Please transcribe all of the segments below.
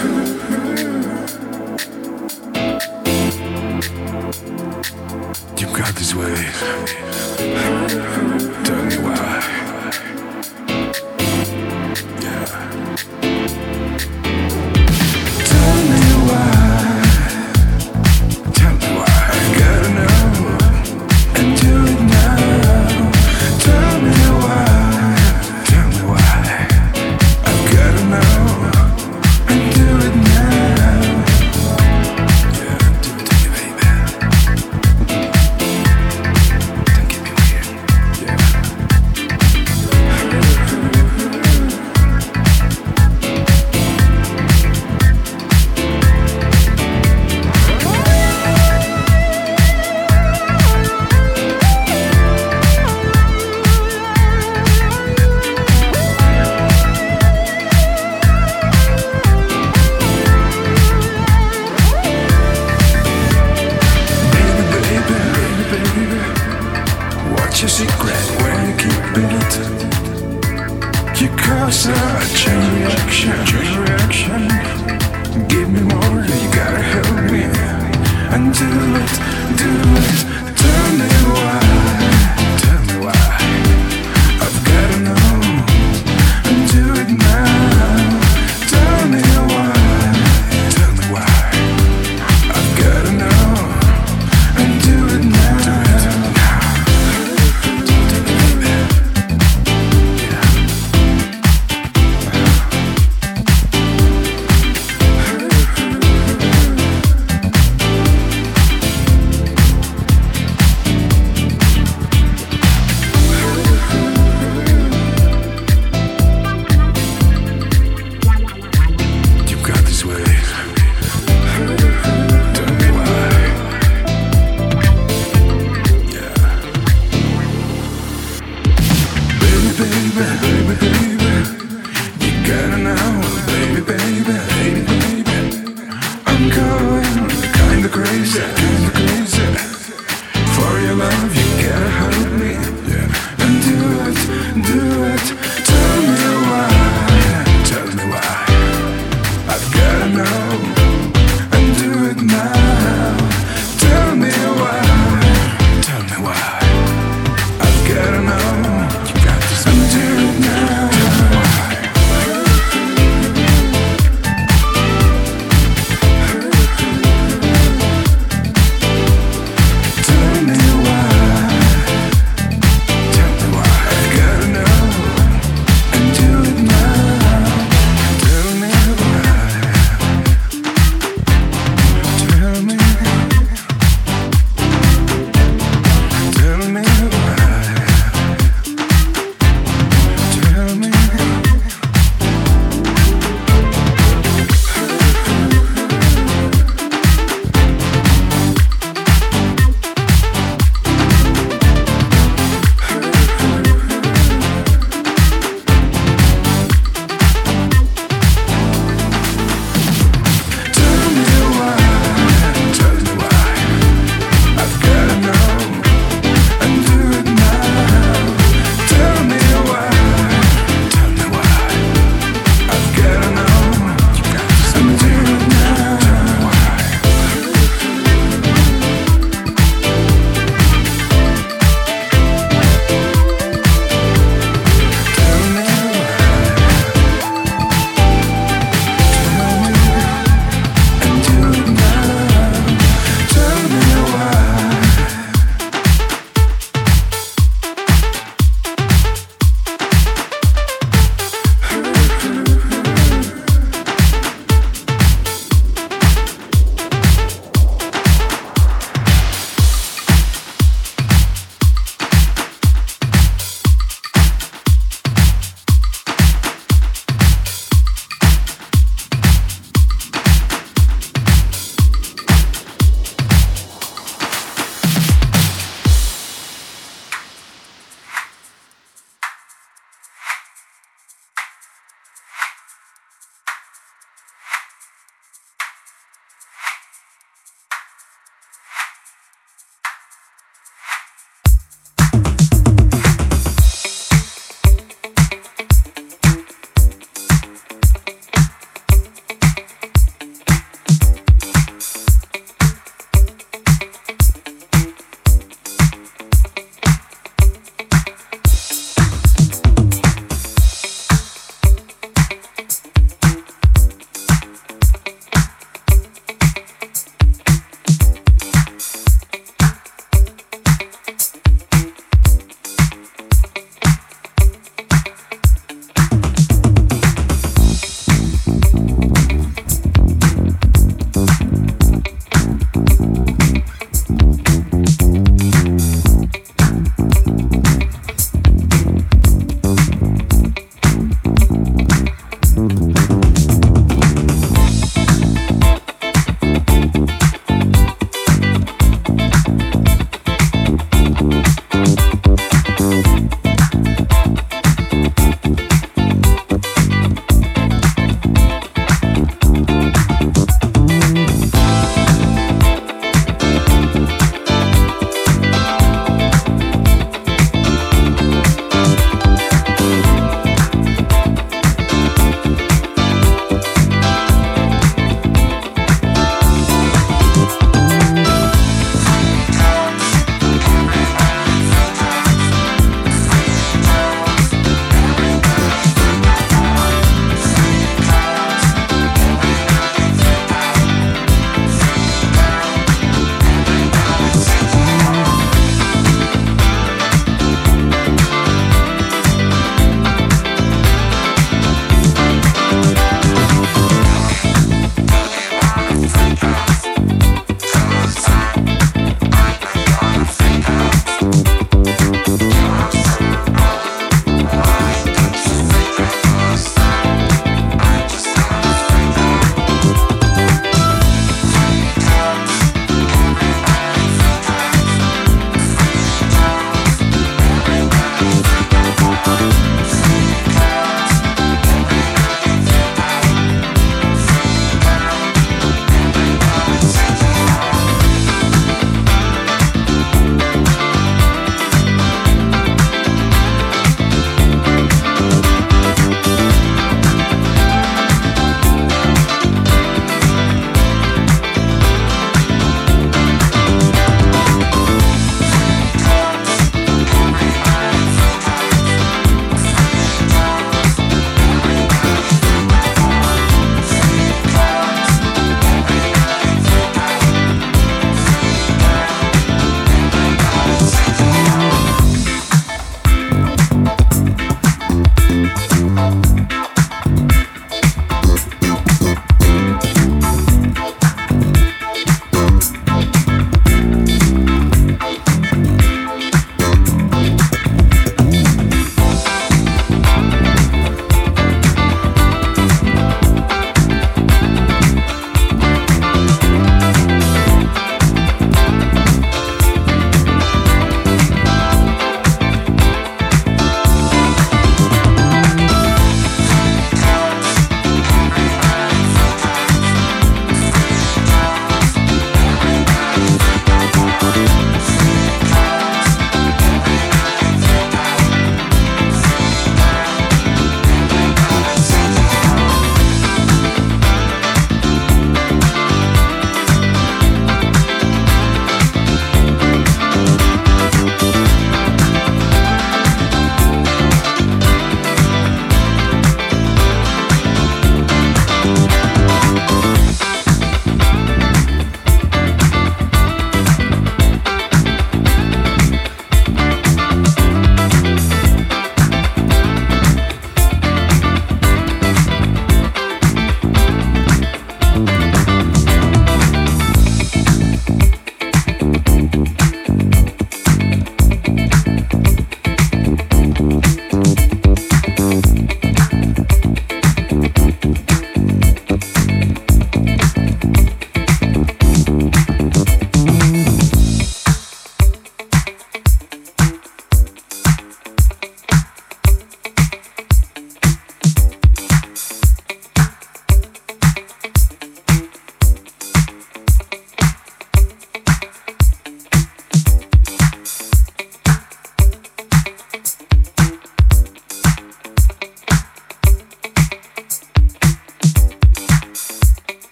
You got this way. Tell me why.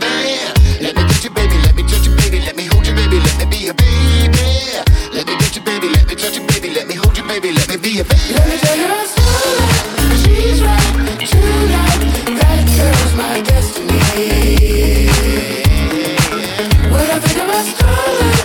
Can't stop moving, can't stop